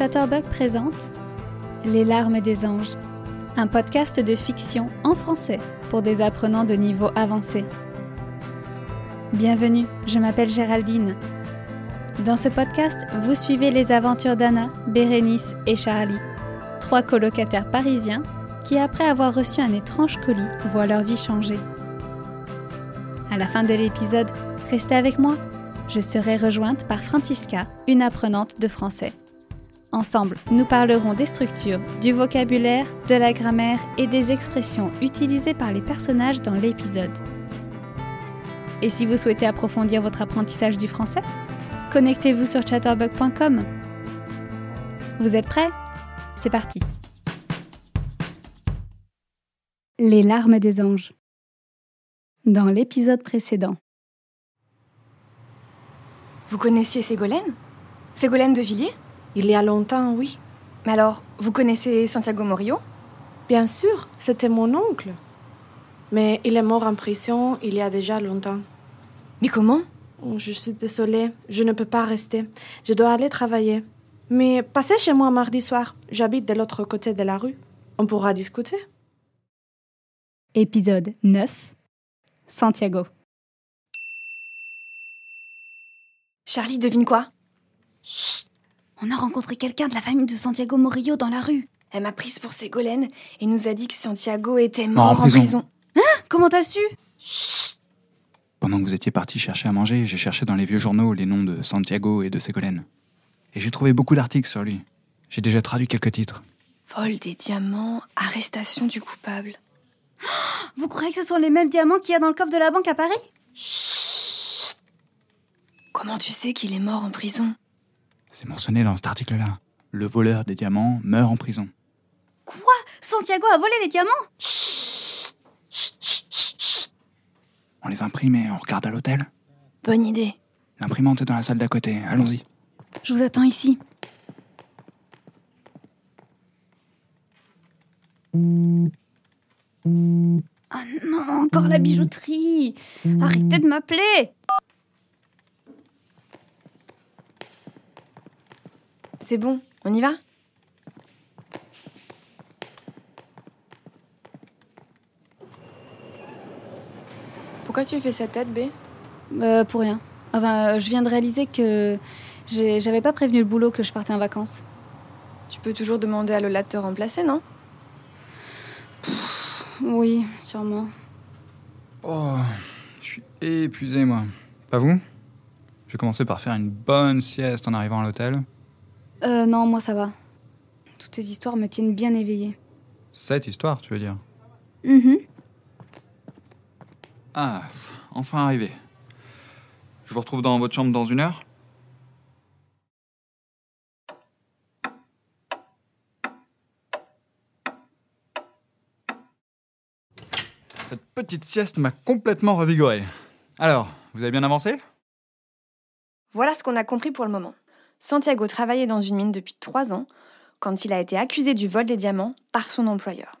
Chatterbug présente Les larmes des anges, un podcast de fiction en français pour des apprenants de niveau avancé. Bienvenue, je m'appelle Géraldine. Dans ce podcast, vous suivez les aventures d'Anna, Bérénice et Charlie, trois colocataires parisiens qui, après avoir reçu un étrange colis, voient leur vie changer. À la fin de l'épisode, restez avec moi. Je serai rejointe par Francisca, une apprenante de français. Ensemble, nous parlerons des structures, du vocabulaire, de la grammaire et des expressions utilisées par les personnages dans l'épisode. Et si vous souhaitez approfondir votre apprentissage du français, connectez-vous sur chatterbug.com. Vous êtes prêts? C'est parti. Les larmes des anges. Dans l'épisode précédent. Vous connaissiez Ségolène? Ségolène de Villiers? Il y a longtemps, oui. Mais alors, vous connaissez Santiago Morillo? Bien sûr, c'était mon oncle. Mais il est mort en prison il y a déjà longtemps. Mais comment? Oh, Je suis désolée, je ne peux pas rester. Je dois aller travailler. Mais passez chez moi mardi soir. J'habite de l'autre côté de la rue. On pourra discuter. Épisode 9. Santiago. Charlie devine quoi? On a rencontré quelqu'un de la famille de Santiago Morillo dans la rue. Elle m'a prise pour Ségolène et nous a dit que Santiago était Mort en en prison. prison. Comment t'as su Pendant que vous étiez parti chercher à manger, j'ai cherché dans les vieux journaux les noms de Santiago et de Ségolène. Et j'ai trouvé beaucoup d'articles sur lui. J'ai déjà traduit quelques titres. Vol des diamants, arrestation du coupable. Vous croyez que ce sont les mêmes diamants qu'il y a dans le coffre de la banque à Paris Comment tu sais qu'il est mort en prison C'est mentionné dans cet article-là. Le voleur des diamants meurt en prison. Quoi? Santiago a volé les diamants? On les imprime et on regarde à l'hôtel. Bonne idée. L'imprimante est dans la salle d'à côté. Allons-y. Je vous attends ici. Ah non, encore la bijouterie Arrêtez de m'appeler C'est bon, on y va Pourquoi tu fais cette tête, B? Euh, pour rien. Enfin, euh, je viens de réaliser que j'avais pas prévenu le boulot que je partais en vacances. Tu peux toujours demander à Lola de te remplacer, non? Oui, sûrement. Oh, je suis épuisé, moi. Pas vous? Je vais commencer par faire une bonne sieste en arrivant à l'hôtel. Euh, non, moi ça va. Toutes ces histoires me tiennent bien éveillée. Cette histoire, tu veux dire Mhm. Ah, enfin arrivé. Je vous retrouve dans votre chambre dans une heure Cette petite sieste m'a complètement revigoré. Alors, vous avez bien avancé? Voilà ce qu'on a compris pour le moment. Santiago travaillait dans une mine depuis trois ans quand il a été accusé du vol des diamants par son employeur.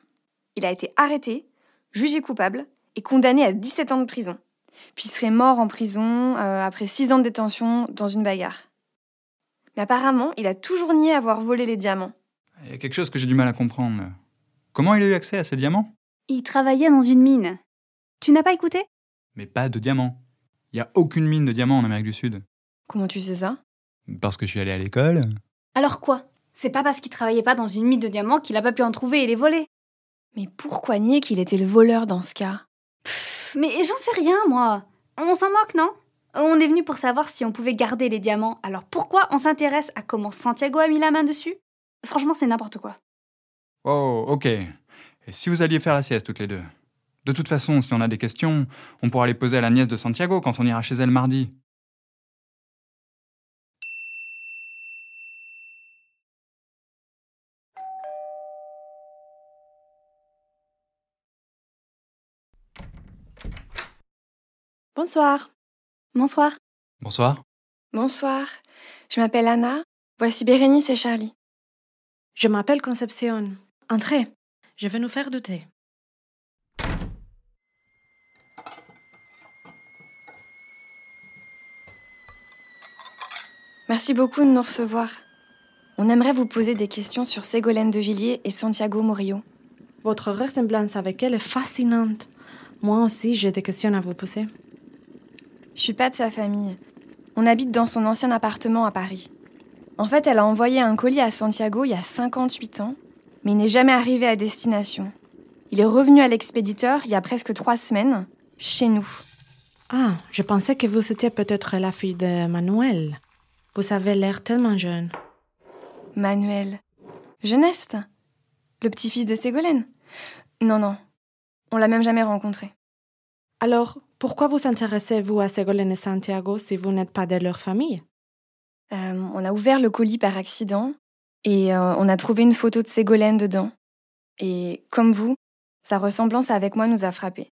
Il a été arrêté, jugé coupable et condamné à 17 ans de prison. Puis il serait mort en prison euh, après 6 ans de détention dans une bagarre. Mais apparemment, il a toujours nié avoir volé les diamants. Il y a quelque chose que j'ai du mal à comprendre. Comment il a eu accès à ces diamants? Il travaillait dans une mine. Tu n'as pas écouté? Mais pas de diamants. Il n'y a aucune mine de diamants en Amérique du Sud. Comment tu sais ça? Parce que je suis allé à l'école. Alors quoi? C'est pas parce qu'il travaillait pas dans une mine de diamants qu'il a pas pu en trouver et les voler. Mais pourquoi nier qu'il était le voleur dans ce cas? Pff, mais j'en sais rien, moi. On s'en moque, non? On est venu pour savoir si on pouvait garder les diamants. Alors pourquoi on s'intéresse à comment Santiago a mis la main dessus? Franchement, c'est n'importe quoi. Oh, ok. Et si vous alliez faire la sieste toutes les deux? De toute façon, si on a des questions, on pourra les poser à la nièce de Santiago quand on ira chez elle mardi. Bonsoir. Bonsoir. Bonsoir. Bonsoir, je m'appelle Anna. Voici Bérénice et Charlie. Je m'appelle Concepcion. Entrez. Je vais nous faire du thé. Merci beaucoup de nous recevoir. On aimerait vous poser des questions sur Ségolène de Villiers et Santiago Morillo. Votre ressemblance avec elle est fascinante. Moi aussi, j'ai des questions à vous poser. Je suis pas de sa famille. On habite dans son ancien appartement à Paris. En fait, elle a envoyé un colis à Santiago il y a 58 ans, mais il n'est jamais arrivé à destination. Il est revenu à l'expéditeur il y a presque trois semaines, chez nous. Ah, je pensais que vous étiez peut-être la fille de Manuel. Vous avez l'air tellement jeune. Manuel. Jeuneste Le petit-fils de Ségolène Non, non. On l'a même jamais rencontré. Alors, pourquoi vous intéressez-vous à Ségolène et Santiago si vous n'êtes pas de leur famille? Euh, on a ouvert le colis par accident et euh, on a trouvé une photo de Ségolène dedans. Et comme vous, sa ressemblance avec moi nous a frappés.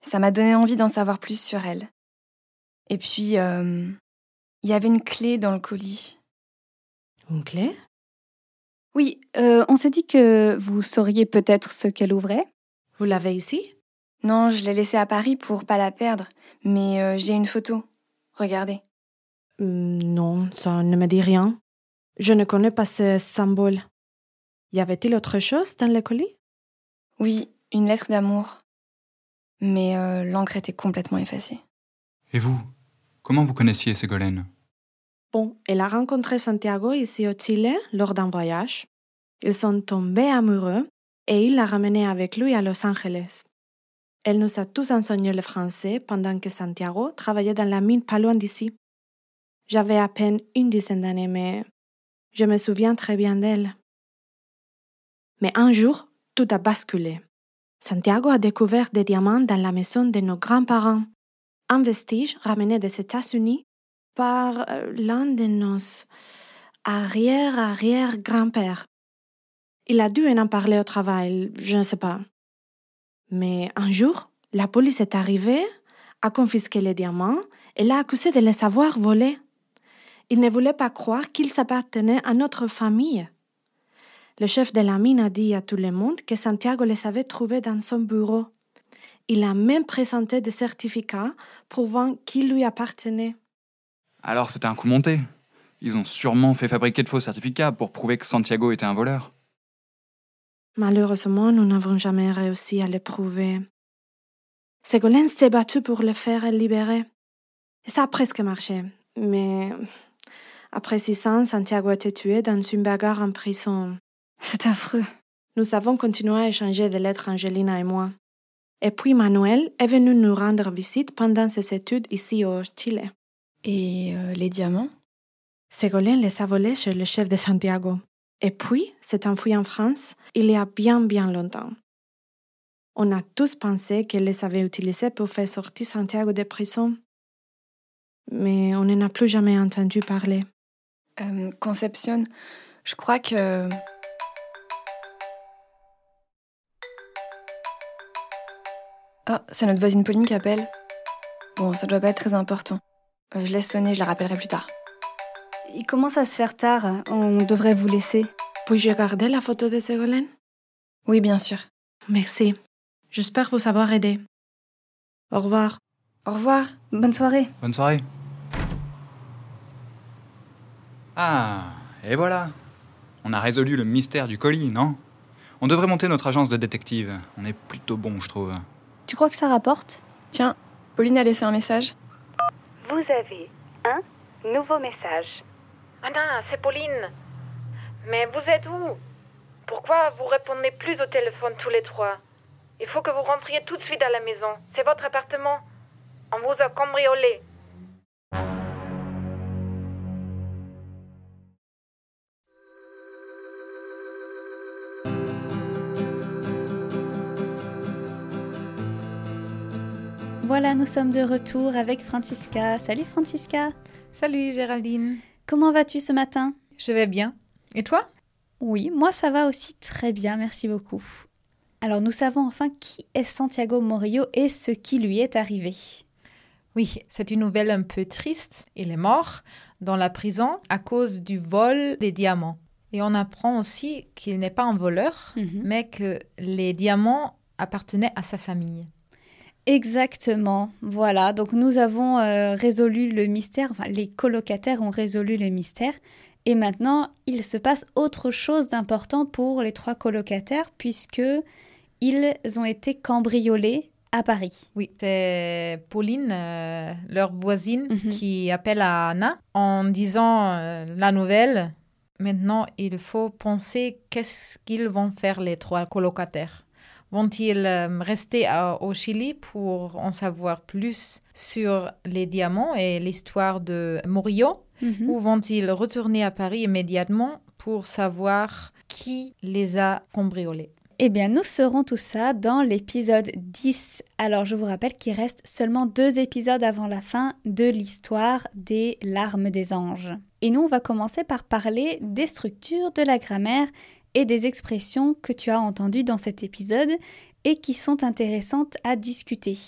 Ça m'a donné envie d'en savoir plus sur elle. Et puis, euh, il y avait une clé dans le colis. Une clé? Oui, euh, on s'est dit que vous sauriez peut-être ce qu'elle ouvrait. Vous l'avez ici? Non, je l'ai laissée à Paris pour pas la perdre, mais euh, j'ai une photo. Regardez. Hmm, Non, ça ne me dit rien. Je ne connais pas ce symbole. Y avait-il autre chose dans le colis? Oui, une lettre d'amour. Mais euh, l'encre était complètement effacée. Et vous Comment vous connaissiez Ségolène? Bon, elle a rencontré Santiago ici au Chili lors d'un voyage. Ils sont tombés amoureux et il l'a ramené avec lui à Los Angeles. Elle nous a tous enseigné le français pendant que Santiago travaillait dans la mine pas loin d'ici. J'avais à peine une dizaine d'années, mais je me souviens très bien d'elle. Mais un jour, tout a basculé. Santiago a découvert des diamants dans la maison de nos grands-parents, un vestige ramené des États-Unis par euh, l'un de nos arrière-arrière-grands-pères. Il a dû en parler au travail, je ne sais pas. Mais un jour, la police est arrivée, a confisqué les diamants et l'a accusé de les avoir volés. Il ne voulait pas croire qu'ils appartenaient à notre famille. Le chef de la mine a dit à tout le monde que Santiago les avait trouvés dans son bureau. Il a même présenté des certificats prouvant qu'ils lui appartenaient. Alors c'était un coup monté. Ils ont sûrement fait fabriquer de faux certificats pour prouver que Santiago était un voleur. Malheureusement, nous n'avons jamais réussi à le prouver. Ségolène s'est battue pour le faire libérer. Et ça a presque marché. Mais après six ans, Santiago a été tué dans une bagarre en prison. C'est affreux. Nous avons continué à échanger des lettres, Angelina et moi. Et puis Manuel est venu nous rendre visite pendant ses études ici au Chili. Et euh, les diamants? Ségolène les a volés chez le chef de Santiago. Et puis s'est enfui en France il y a bien bien longtemps. On a tous pensé qu'elle les avait utilisés pour faire sortir Santiago de prison. Mais on n'en a plus jamais entendu parler. Euh, Concepcion, je crois que... Ah, c'est notre voisine Pauline qui appelle. Bon, ça doit pas être très important. Euh, je laisse sonner, je la rappellerai plus tard. Il commence à se faire tard? On devrait vous laisser. Puis-je garder la photo de Ségolène Oui, bien sûr. Merci. J'espère vous avoir aidé. Au revoir. Au revoir. Bonne soirée. Bonne soirée. Ah, et voilà. On a résolu le mystère du colis, non? On devrait monter notre agence de détective. On est plutôt bon, je trouve. Tu crois que ça rapporte? Tiens, Pauline a laissé un message. Vous avez un nouveau message. Anna, c'est Pauline. Mais vous êtes où? Pourquoi vous répondez plus au téléphone tous les trois? Il faut que vous rentriez tout de suite à la maison. C'est votre appartement. On vous a cambriolé. Voilà, nous sommes de retour avec Francisca. Salut Francisca. Salut Géraldine. Comment vas-tu ce matin? Je vais bien. Et toi? Oui, moi ça va aussi très bien, merci beaucoup. Alors nous savons enfin qui est Santiago Morillo et ce qui lui est arrivé. Oui, c'est une nouvelle un peu triste. Il est mort dans la prison à cause du vol des diamants. Et on apprend aussi qu'il n'est pas un voleur, Mhm. mais que les diamants appartenaient à sa famille. Exactement, voilà. Donc nous avons euh, résolu le mystère, enfin les colocataires ont résolu le mystère Et maintenant, il se passe autre chose d'important pour les trois colocataires puisque ils ont été cambriolés à Paris. Oui, c'est Pauline, euh, leur voisine, Mhm. qui appelle à Anna en disant euh, la nouvelle. Maintenant, il faut penser qu'est-ce qu'ils vont faire les trois colocataires. Vont-ils euh, rester à- au Chili pour en savoir plus sur les diamants et l'histoire de Murillo? Mhm. ou vont-ils retourner à Paris immédiatement pour savoir qui les a cambriolés? Eh bien, nous saurons tout ça dans l'épisode 10. Alors, je vous rappelle qu'il reste seulement deux épisodes avant la fin de l'histoire des larmes des anges. Et nous, on va commencer par parler des structures, de la grammaire et des expressions que tu as entendues dans cet épisode et qui sont intéressantes à discuter.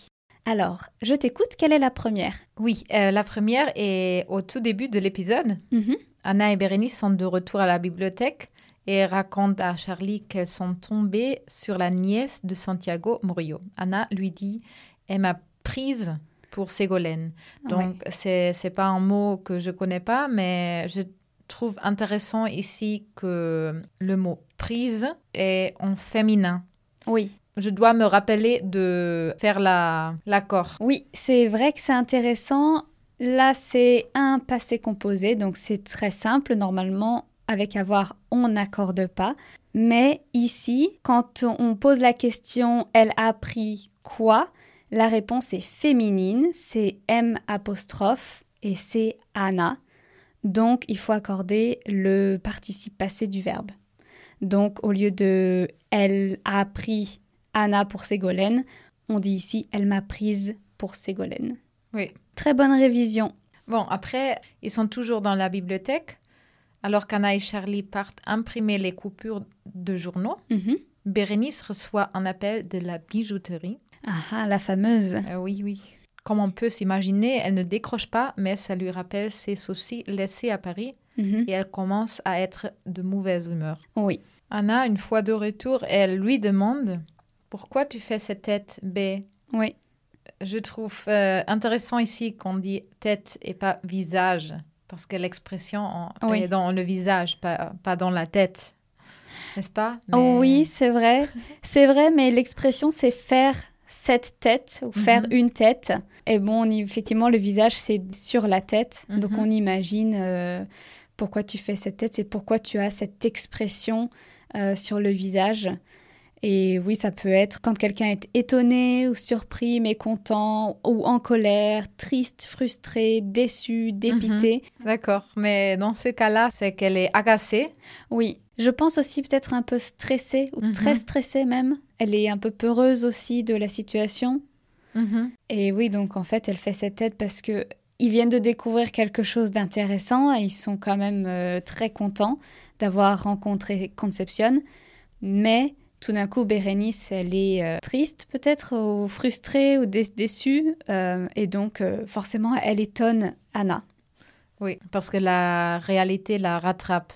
Alors, je t'écoute, quelle est la première? Oui, euh, la première est au tout début de l'épisode. Mhm. Anna et Bérénice sont de retour à la bibliothèque et racontent à Charlie qu'elles sont tombées sur la nièce de Santiago Murillo. Anna lui dit Elle m'a prise pour Ségolène. Donc, c'est c'est pas un mot que je connais pas, mais je trouve intéressant ici que le mot prise est en féminin. Oui. Je dois me rappeler de faire la- l'accord. Oui, c'est vrai que c'est intéressant. Là, c'est un passé composé, donc c'est très simple. Normalement, avec avoir, on n'accorde pas. Mais ici, quand on pose la question elle a appris quoi La réponse est féminine, c'est M et c'est Anna. Donc, il faut accorder le participe passé du verbe. Donc, au lieu de elle a appris Anna pour Ségolène, on dit ici elle m'a prise pour Ségolène. Oui. Très bonne révision. Bon, après, ils sont toujours dans la bibliothèque. Alors qu'Anna et Charlie partent imprimer les coupures de journaux, Mhm. Bérénice reçoit un appel de la bijouterie. Ah, ah, la fameuse. Euh, oui, oui. Comme on peut s'imaginer, elle ne décroche pas, mais ça lui rappelle ses soucis laissés à Paris Mhm. et elle commence à être de mauvaise humeur. Oui. Anna, une fois de retour, elle lui demande Pourquoi tu fais cette tête, B? Oui. Je trouve euh, intéressant ici qu'on dit tête et pas visage, parce que l'expression en- Oui. est dans le visage, pas, pas dans la tête. N'est-ce pas? Oh oui, c'est vrai. C'est vrai, mais l'expression, c'est faire cette tête ou faire Mhm. une tête. Et bon, on effectivement, le visage, c'est sur la tête. Donc, Mhm. on imagine euh, pourquoi tu fais cette tête, c'est pourquoi tu as cette expression euh, sur le visage. Et oui, ça peut être quand quelqu'un est étonné ou surpris, mécontent ou en colère, triste, frustré, déçu, dépité. D'accord, mais dans ce cas-là, c'est qu'elle est agacée. Oui, je pense aussi peut-être un peu stressée ou Mhm. très stressée même. Elle est un peu peureuse aussi de la situation. Mhm. Et oui, donc en fait, elle fait cette tête parce que ils viennent de découvrir quelque chose d'intéressant et ils sont quand même euh, très contents d'avoir rencontré Concepcion. Mais tout d'un coup, Bérénice, elle est euh, triste peut-être ou frustrée ou dé- déçue euh, et donc euh, forcément, elle étonne Anna. Oui, parce que la réalité la rattrape,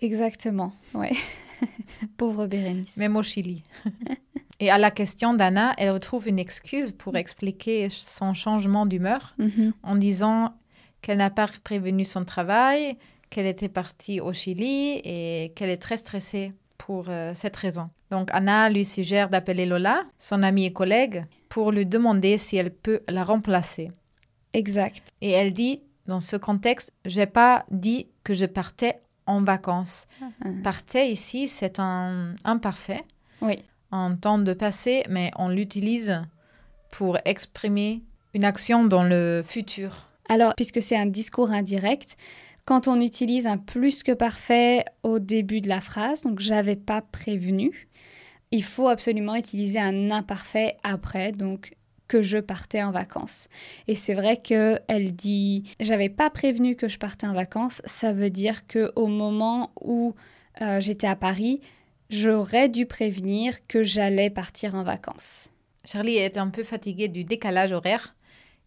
Exactement, ouais. Pauvre Bérénice. même au Chili. Et à la question d'Anna, elle retrouve une excuse pour expliquer son changement d'humeur Mhm. en disant qu'elle n'a pas prévenu son travail, qu'elle était partie au Chili et qu'elle est très stressée pour euh, cette raison. Donc Anna lui suggère d'appeler Lola, son amie et collègue, pour lui demander si elle peut la remplacer. Exact. Et elle dit, dans ce contexte, j'ai pas dit que je partais en vacances. Mhm. Partais ici, c'est un imparfait, Oui. un temps de passé, mais on l'utilise pour exprimer une action dans le futur. Alors, puisque c'est un discours indirect, quand on utilise un plus que parfait au début de la phrase, donc j'avais pas prévenu, il faut absolument utiliser un imparfait après, donc que je partais en vacances. Et c'est vrai que elle dit j'avais pas prévenu que je partais en vacances, ça veut dire que au moment où euh, j'étais à Paris, j'aurais dû prévenir que j'allais partir en vacances. Charlie est un peu fatigué du décalage horaire.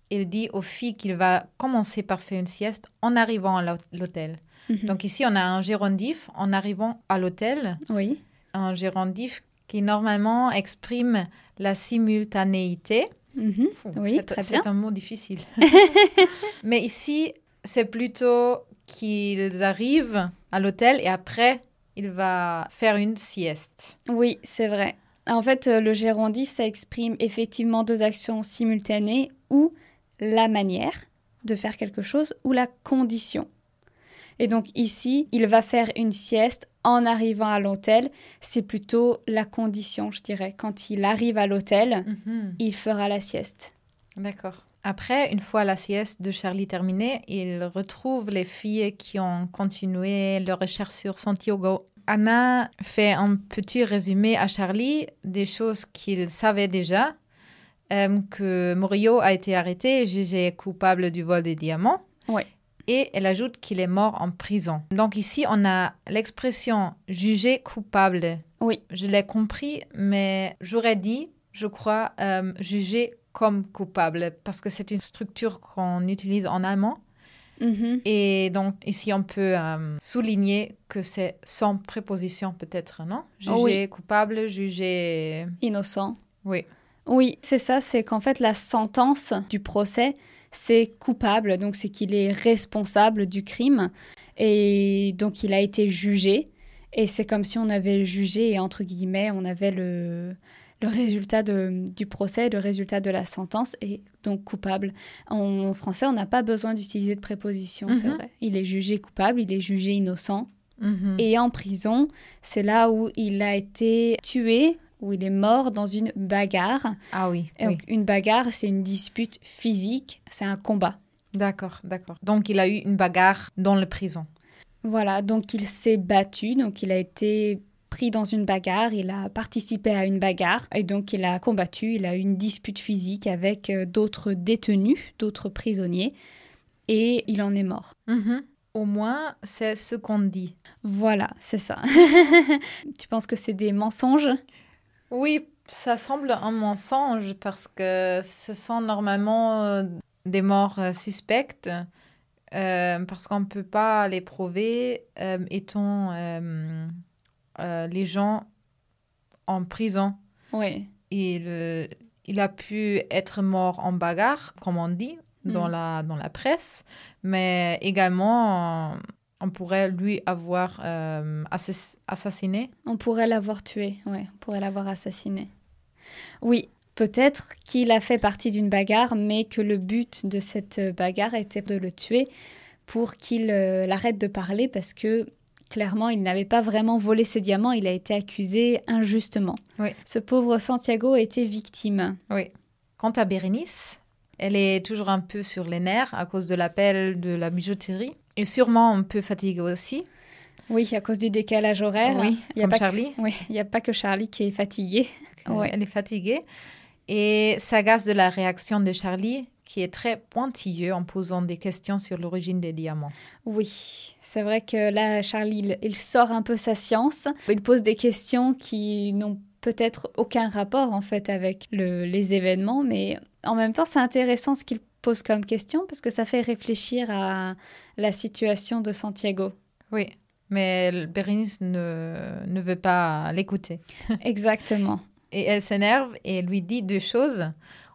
Il dit aux filles qu'il va commencer par faire une sieste en arrivant à l'hô- l'hôtel. Mhm. Donc ici, on a un gérondif en arrivant à l'hôtel, Oui. un gérondif qui normalement exprime la simultanéité. Mhm. Fou, Oui, c'est- très bien. C'est un mot difficile. Mais ici, c'est plutôt qu'ils arrivent à l'hôtel et après, il va faire une sieste. Oui, c'est vrai. En fait, euh, le gérondif, ça exprime effectivement deux actions simultanées ou la manière de faire quelque chose ou la condition. Et donc ici, il va faire une sieste en arrivant à l'hôtel. C'est plutôt la condition, je dirais. Quand il arrive à l'hôtel, Mhm. il fera la sieste. D'accord. Après, une fois la sieste de Charlie terminée, il retrouve les filles qui ont continué leur recherche sur Santiago. Anna fait un petit résumé à Charlie des choses qu'il savait déjà, euh, que Murillo a été arrêté et jugé coupable du vol des diamants. Ouais. Et elle ajoute qu'il est mort en prison. Donc ici, on a l'expression jugé coupable. Oui. Je l'ai compris, mais j'aurais dit, je crois, euh, jugé comme coupable, parce que c'est une structure qu'on utilise en allemand. Mhm. Et donc, ici, on peut euh, souligner que c'est sans préposition, peut-être, non? Jugé Oui. coupable, jugé. Innocent. Oui. Oui, c'est ça, c'est qu'en fait la sentence du procès, c'est coupable, donc c'est qu'il est responsable du crime et donc il a été jugé et c'est comme si on avait jugé et entre guillemets on avait le, le résultat de- du procès, le résultat de la sentence et donc coupable. En français, on n'a pas besoin d'utiliser de préposition, c'est Mhm. vrai. Il est jugé coupable, il est jugé innocent Mhm. et en prison, c'est là où il a été tué, où il est mort dans une bagarre. Ah oui, Et oui. donc, une bagarre, c'est une dispute physique, c'est un combat. D'accord, d'accord. Donc, il a eu une bagarre dans la prison. Voilà, donc il s'est battu, donc il a été pris dans une bagarre, il a participé à une bagarre, et donc il a combattu, il a eu une dispute physique avec euh, d'autres détenus, d'autres prisonniers, et il en est mort. Mhm. Au moins, c'est ce qu'on dit. Voilà, c'est ça. tu penses que c'est des mensonges? Oui, ça semble un mensonge parce que ce sont normalement euh, des morts euh, suspectes euh, parce qu'on ne peut pas les prouver euh, étant euh, les gens en prison. Oui. Il, il a pu être mort en bagarre, comme on dit dans, Mm. la, dans la presse, mais également on pourrait lui avoir euh, assass- assassiné? On pourrait l'avoir tué, ouais, on pourrait l'avoir assassiné. Oui, peut-être qu'il a fait partie d'une bagarre, mais que le but de cette bagarre était de le tuer pour qu'il euh, arrête de parler parce que clairement, il n'avait pas vraiment volé ses diamants, il a été accusé injustement. Oui. Ce pauvre Santiago a été victime. Oui. Quant à Bérénice, elle est toujours un peu sur les nerfs à cause de l'appel de la bijouterie et sûrement un peu fatiguée aussi. Oui, à cause du décalage horaire. Oui, il y a comme pas que- Charlie. Oui, il n'y a pas que Charlie qui est fatigué. Ouais. Elle est fatiguée et s'agace de la réaction de Charlie qui est très pointilleux en posant des questions sur l'origine des diamants. Oui, c'est vrai que là, Charlie, il, il sort un peu sa science. Il pose des questions qui n'ont peut-être aucun rapport en fait avec le- les événements, mais en même temps, c'est intéressant ce qu'il pose comme question parce que ça fait réfléchir à la situation de Santiago. Oui, mais Bérénice ne, ne veut pas l'écouter. Exactement. Et elle s'énerve et lui dit deux choses.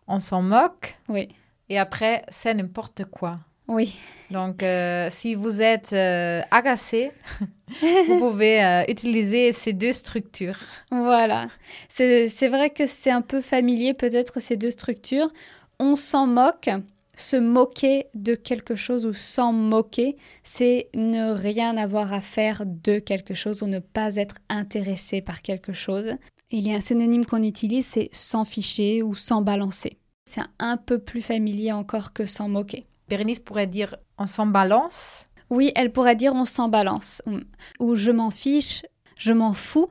On s'en moque Oui, et après, c'est n'importe quoi. oui, Donc, euh, si vous êtes euh, agacé, vous pouvez euh, utiliser ces deux structures. voilà. C'est c'est vrai que c'est un peu familier peut-être ces deux structures. On s'en moque. Se moquer de quelque chose ou s'en moquer, c'est ne rien avoir à faire de quelque chose ou ne pas être intéressé par quelque chose. Il y a un synonyme qu'on utilise, c'est s'en ficher ou s'en balancer. C'est un peu plus familier encore que s'en moquer. Bérénice pourrait dire on s'en balance. Oui, elle pourrait dire on s'en balance ou- ou je m'en fiche, je m'en fous.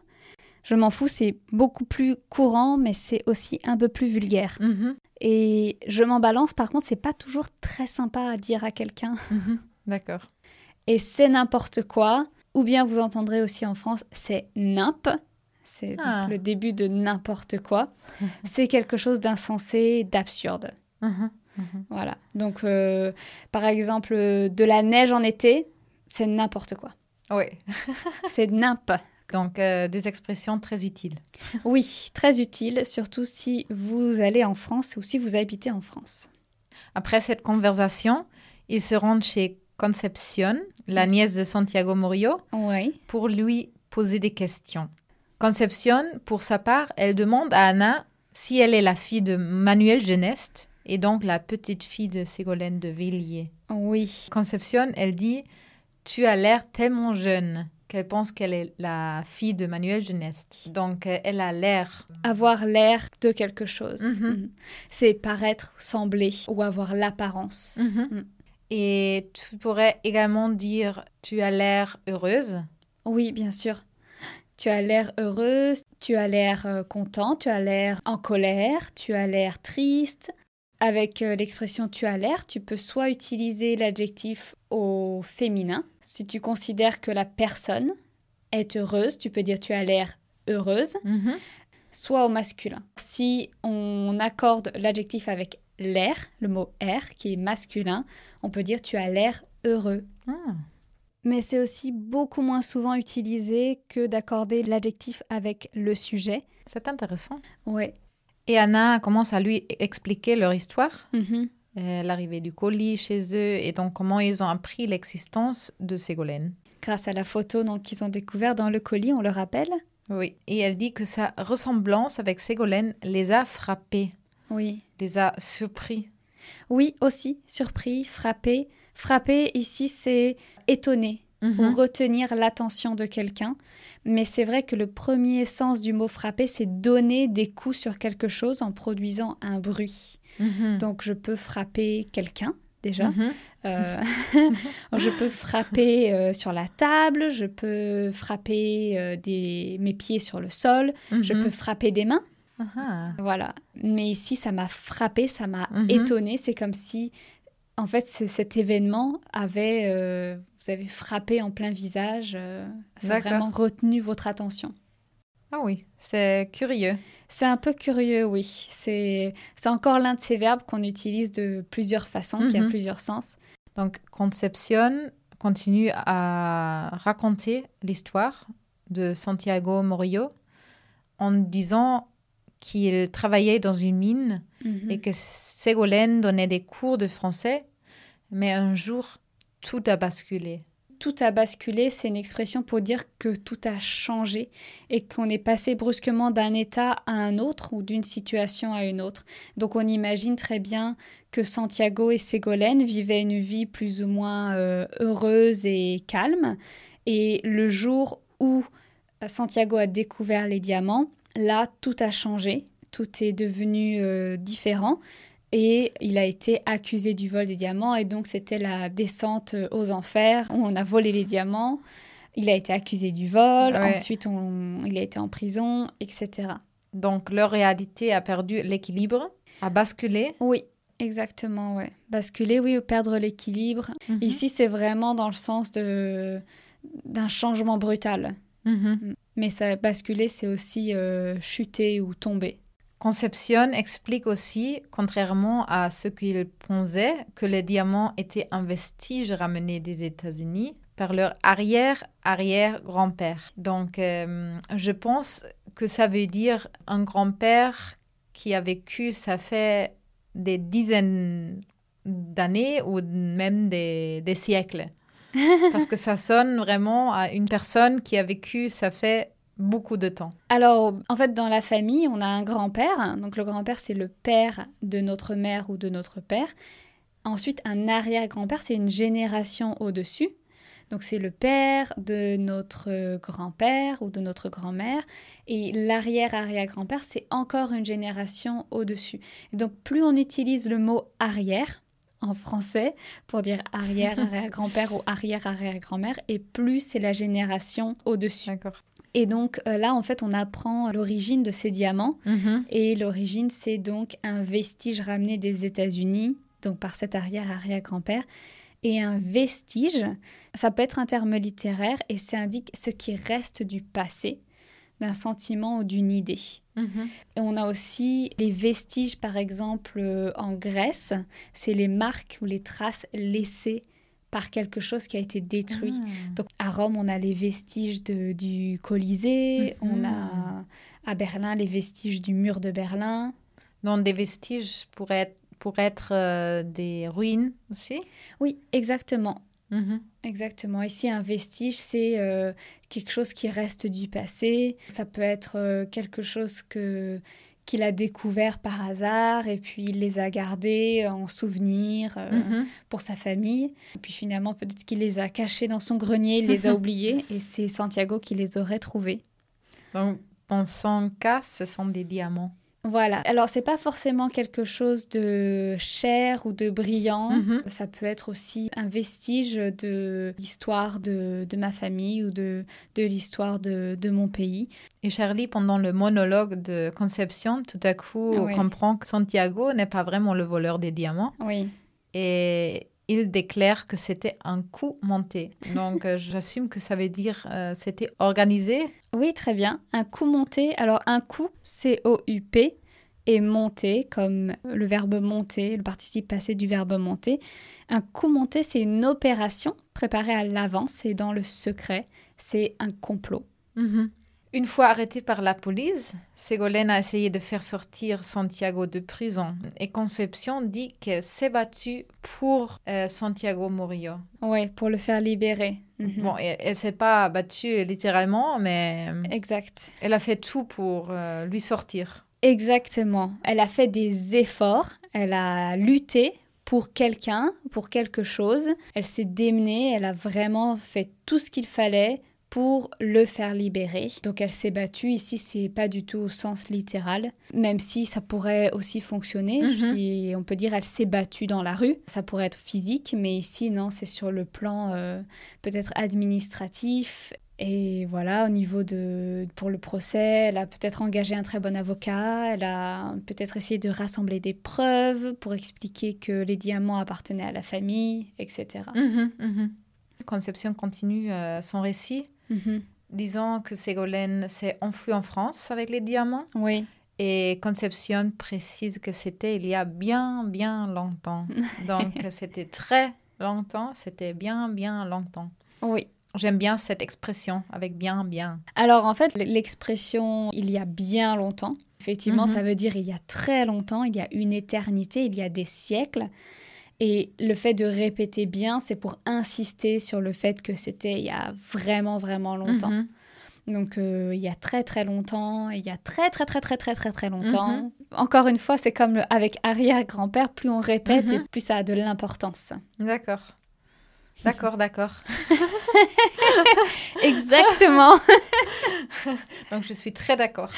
Je m'en fous, c'est beaucoup plus courant, mais c'est aussi un peu plus vulgaire. Mhm, Et je m'en balance, par contre, c'est pas toujours très sympa à dire à quelqu'un. mhm, D'accord. Et c'est n'importe quoi. Ou bien vous entendrez aussi en France, c'est nimp. C'est Ah. le début de n'importe quoi. c'est quelque chose d'insensé, d'absurde. Mhm. Voilà. Donc, euh, par exemple, euh, de la neige en été, c'est n'importe quoi. Oui. C'est nimp. Donc, euh, deux expressions très utiles. Oui, très utile, surtout si vous allez en France ou si vous habitez en France. Après cette conversation, ils se rendent chez Concepción, la nièce de Santiago Murillo, Oui. pour lui poser des questions. Concepción, pour sa part, elle demande à Anna si elle est la fille de Manuel Geneste et donc la petite fille de Ségolène de Villiers. Oui. Concepción, elle dit Tu as l'air tellement jeune qu'elle pense qu'elle est la fille de Manuel Geneste. Donc, euh, elle a l'air. Avoir l'air de quelque chose. Mhm. Mhm. C'est paraître, sembler ou avoir l'apparence. Mhm. Et tu pourrais également dire Tu as l'air heureuse. Oui, bien sûr. Tu as l'air heureuse, tu as l'air euh, content, tu as l'air en colère, tu as l'air triste. Avec euh, l'expression tu as l'air, tu peux soit utiliser l'adjectif au féminin. Si tu considères que la personne est heureuse, tu peux dire tu as l'air heureuse, Mhm. soit au masculin. Si on accorde l'adjectif avec l'air, le mot air, qui est masculin, on peut dire tu as l'air heureux. Ah. Mais c'est aussi beaucoup moins souvent utilisé que d'accorder l'adjectif avec le sujet. C'est intéressant. Ouais. Et Anna commence à lui expliquer leur histoire, Mhm. euh, l'arrivée du colis chez eux et donc comment ils ont appris l'existence de Ségolène. Grâce à la photo donc qu'ils ont découvert dans le colis, on le rappelle. Oui, et elle dit que sa ressemblance avec Ségolène les a frappés, Oui. les a surpris. Oui, aussi, surpris, frappé. Frappé, ici, c'est étonné, Mhm. retenir l'attention de quelqu'un. Mais c'est vrai que le premier sens du mot frapper, c'est donner des coups sur quelque chose en produisant un bruit. Mhm. Donc je peux frapper quelqu'un déjà. Mhm. Euh, je peux frapper euh, sur la table, je peux frapper euh, des, mes pieds sur le sol, je peux frapper des mains. Ah. Voilà. Mais ici, ça m'a frappé, ça m'a étonné. C'est comme si, en fait, ce- cet événement avait, euh, vous avez frappé en plein visage. euh, ça a vraiment retenu votre attention. Ah oui, c'est curieux. C'est un peu curieux, oui. C'est encore l'un de ces verbes qu'on utilise de plusieurs façons, qui a Mhm. plusieurs sens. Donc Concepción continue à raconter l'histoire de Santiago Murillo en disant qu'il travaillait dans une mine Mhm. et que Ségolène donnait des cours de français, mais un jour, tout a basculé. Tout a basculé, c'est une expression pour dire que tout a changé et qu'on est passé brusquement d'un état à un autre ou d'une situation à une autre. Donc on imagine très bien que Santiago et Ségolène vivaient une vie plus ou moins euh, heureuse et calme. Et le jour où Santiago a découvert les diamants, là, tout a changé, tout est devenu euh, différent. Et il a été accusé du vol des diamants. Et donc, c'était la descente euh, aux enfers où on a volé les diamants. Il a été accusé du vol. Ouais. Ensuite, on- il a été en prison, etc. Donc leur réalité a perdu l'équilibre, a basculé. Oui, exactement, ouais. Basculer, oui, perdre l'équilibre. Mhm. Ici, c'est vraiment dans le sens de d'un changement brutal. Mhm. Mais ça, basculer, c'est aussi euh, chuter ou tomber. Concepción explique aussi, contrairement à ce qu'il pensait, que les diamants étaient un vestige ramené des États-Unis par leur arrière-arrière-grand-père. Donc, euh, je pense que ça veut dire un grand-père qui a vécu, ça fait des dizaines d'années ou même des, des siècles. Parce que ça sonne vraiment à une personne qui a vécu, ça fait beaucoup de temps. Alors, en fait, dans la famille, on a un grand-père. Donc, le grand-père, c'est le père de notre mère ou de notre père. Ensuite, un arrière-grand-père, c'est une génération au-dessus. Donc, c'est le père de notre grand-père ou de notre grand-mère. Et l'arrière-arrière-grand-père, c'est encore une génération au-dessus. Donc, plus on utilise le mot arrière en français pour dire arrière-arrière-grand-père ou arrière-arrière-grand-mère, et plus c'est la génération au-dessus. D'accord. Et donc euh, là, en fait, on apprend l'origine de ces diamants. Mhm. Et l'origine, c'est donc un vestige ramené des États-Unis, donc par cet arrière-arrière-grand-père. Et un vestige, ça peut être un terme littéraire et ça indique ce qui reste du passé, d'un sentiment ou d'une idée. Mhm. Et on a aussi les vestiges, par exemple, euh, en Grèce, c'est les marques ou les traces laissées par quelque chose qui a été détruit. Ah. Donc à Rome, on a les vestiges de- du Colisée, Mhm. on a à Berlin les vestiges du mur de Berlin. Donc des vestiges pourraient être, pourraient être euh, des ruines aussi? Oui, exactement. Mhm. Exactement. Ici, un vestige, c'est euh, quelque chose qui reste du passé. Ça peut être euh, quelque chose que qu'il a découvert par hasard et puis il les a gardés en souvenir euh, Mhm. pour sa famille. Et puis finalement, peut-être qu'il les a cachés dans son grenier, il les a oubliés et c'est Santiago qui les aurait trouvés. Donc, dans son cas, ce sont des diamants. Voilà. Alors, c'est pas forcément quelque chose de cher ou de brillant. Mhm. Ça peut être aussi un vestige de l'histoire de, de ma famille ou de, de l'histoire de, de mon pays. Et Charlie, pendant le monologue de conception, tout à coup Ah ouais. comprend que Santiago n'est pas vraiment le voleur des diamants Oui. et il déclare que c'était un coup monté. Donc, euh, j'assume que ça veut dire euh, c'était organisé. Oui, très bien. Un coup monté. Alors, un coup, C-O-U-P, et monter, comme le verbe monter, le participe passé du verbe monter. Un coup monté, c'est une opération préparée à l'avance et dans le secret. C'est un complot. Mhm. Une fois arrêté par la police, Ségolène a essayé de faire sortir Santiago de prison. Et Conception dit qu'elle s'est battue pour euh, Santiago Murillo. Oui, pour le faire libérer. Mhm. Bon, elle, elle s'est pas battue littéralement, mais euh, Exact. elle a fait tout pour euh, lui sortir. Exactement. Elle a fait des efforts, elle a lutté pour quelqu'un, pour quelque chose. Elle s'est démenée, elle a vraiment fait tout ce qu'il fallait pour le faire libérer. Donc elle s'est battue. Ici, c'est pas du tout au sens littéral, même si ça pourrait aussi fonctionner. Mhm. Si on peut dire elle s'est battue dans la rue, ça pourrait être physique, mais ici non, c'est sur le plan euh, peut-être administratif. Et voilà, au niveau de pour le procès, elle a peut-être engagé un très bon avocat, elle a peut-être essayé de rassembler des preuves pour expliquer que les diamants appartenaient à la famille, etc. Mhm, mhm. Conception continue euh, son récit, Mhm. disant que Ségolène s'est enfuie en France avec les diamants. Oui, Et Conception précise que c'était il y a bien, bien longtemps. Donc, c'était très longtemps, c'était bien, bien longtemps. oui. J'aime bien cette expression avec bien, bien. Alors en fait, l'expression il y a bien longtemps, effectivement, Mhm. ça veut dire il y a très longtemps, il y a une éternité, il y a des siècles. Et le fait de répéter bien, c'est pour insister sur le fait que c'était il y a vraiment, vraiment longtemps. Mhm. Donc euh, il y a très très longtemps, il y a très très très très très très très longtemps. Mhm. Encore une fois, c'est comme le- avec arrière-grand-père, plus on répète Mhm. et plus ça a de l'importance. D'accord. D'accord, d'accord. Exactement. Donc, je suis très d'accord.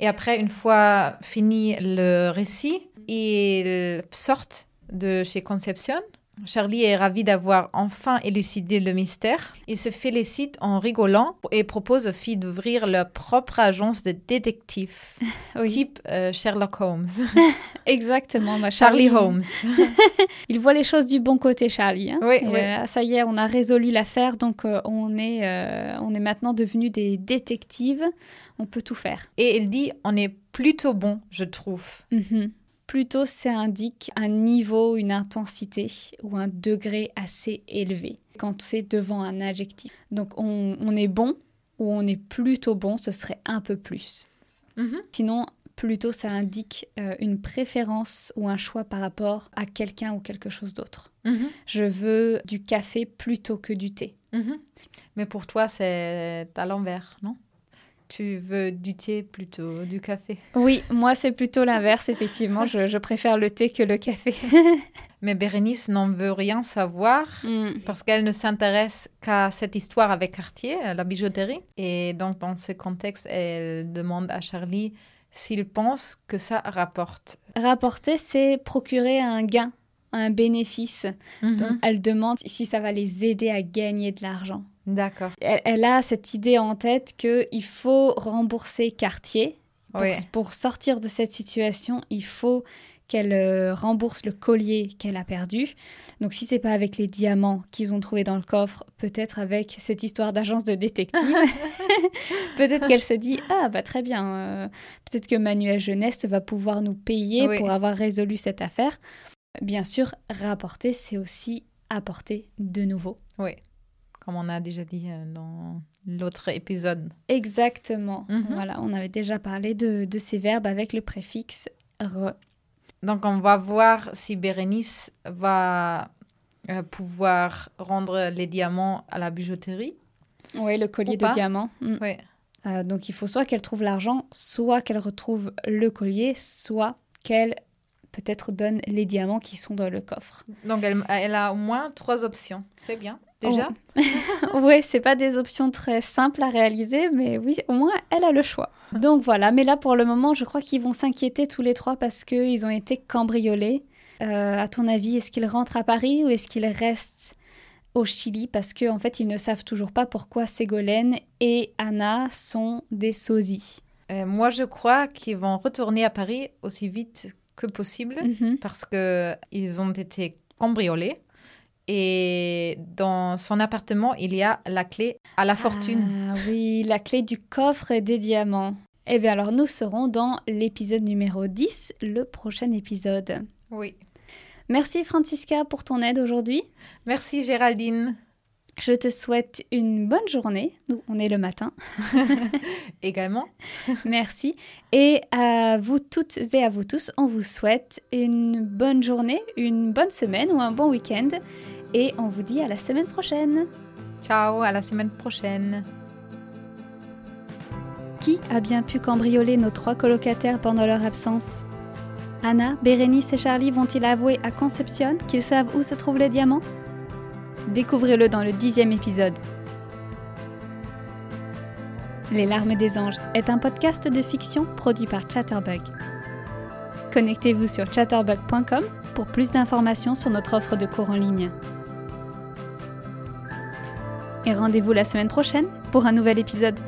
Et après, une fois fini le récit, ils sortent de chez Conception. Charlie est ravi d'avoir enfin élucidé le mystère. Il se félicite en rigolant et propose aux filles d'ouvrir leur propre agence de détective, Oui. type euh, Sherlock Holmes. Exactement. bah, Charlie Holmes. Il voit les choses du bon côté, Charlie. hein. Oui, Et, oui. euh, ça y est, on a résolu l'affaire, donc euh, on, est, on est maintenant devenus des détectives. On peut tout faire. Et il dit on est plutôt bon, je trouve. Mhm. Plutôt, ça indique un niveau, une intensité ou un degré assez élevé quand c'est devant un adjectif. Donc, on, on est bon ou on est plutôt bon, ce serait un peu plus. Mhm. Sinon, plutôt, ça indique euh, une préférence ou un choix par rapport à quelqu'un ou quelque chose d'autre. Mhm. Je veux du café plutôt que du thé. Mhm. Mais pour toi, c'est à l'envers, non? Tu veux du thé plutôt du café? Oui, moi, c'est plutôt l'inverse, effectivement. je, je préfère le thé que le café. Mais Bérénice n'en veut rien savoir parce qu'elle ne s'intéresse qu'à cette histoire avec Cartier, la bijouterie. Et donc, dans ce contexte, elle demande à Charlie s'il pense que ça rapporte. Rapporter, c'est procurer un gain, un bénéfice. Donc, elle demande si ça va les aider à gagner de l'argent. D'accord. Elle, elle a cette idée en tête qu'il faut rembourser Cartier. Pour, Oui. pour sortir de cette situation, il faut qu'elle euh, rembourse le collier qu'elle a perdu. Donc si c'est pas avec les diamants qu'ils ont trouvés dans le coffre, peut-être avec cette histoire d'agence de détective. peut-être qu'elle se dit ah bah très bien, euh, peut-être que Manuel Jeunesse va pouvoir nous payer Oui. pour avoir résolu cette affaire. Bien sûr, rapporter, c'est aussi apporter de nouveau. Oui. Comme on a déjà dit euh, dans l'autre épisode. Exactement. Mhm. Voilà, on avait déjà parlé de, de ces verbes avec le préfixe re. Donc, on va voir si Bérénice va euh, pouvoir rendre les diamants à la bijouterie. Oui, le collier de diamants. Mm. Ouais. Euh, donc il faut soit qu'elle trouve l'argent, soit qu'elle retrouve le collier, soit qu'elle peut-être donne les diamants qui sont dans le coffre. Donc, elle, elle a au moins trois options. C'est bien, déjà. oui, c'est pas des options très simples à réaliser, mais oui, au moins elle a le choix. Donc voilà, mais là pour le moment, je crois qu'ils vont s'inquiéter tous les trois parce qu'ils ont été cambriolés. Euh, à ton avis, est-ce qu'ils rentrent à Paris ou est-ce qu'ils restent au Chili? Parce qu'en en fait, ils ne savent toujours pas pourquoi Ségolène et Anna sont des sosies. Euh, moi, je crois qu'ils vont retourner à Paris aussi vite que possible Mhm. parce qu'ils ont été cambriolés. Et dans son appartement, il y a la clé à la fortune. Ah oui, la clé du coffre et des diamants. Eh bien alors nous serons dans l'épisode numéro 10, le prochain épisode. Oui. Merci Francisca pour ton aide aujourd'hui. Merci Géraldine. Je te souhaite une bonne journée. Nous, on est le matin. Également. Merci. Et à vous toutes et à vous tous, on vous souhaite une bonne journée, une bonne semaine ou un bon week-end. Et on vous dit à la semaine prochaine. Ciao, à la semaine prochaine. Qui a bien pu cambrioler nos trois colocataires pendant leur absence? Anna, Bérénice et Charlie vont-ils avouer à Concepcion qu'ils savent où se trouvent les diamants? Découvrez-le dans le dixième épisode. Les larmes des anges est un podcast de fiction produit par Chatterbug. Connectez-vous sur chatterbug.com pour plus d'informations sur notre offre de cours en ligne. Et rendez-vous la semaine prochaine pour un nouvel épisode.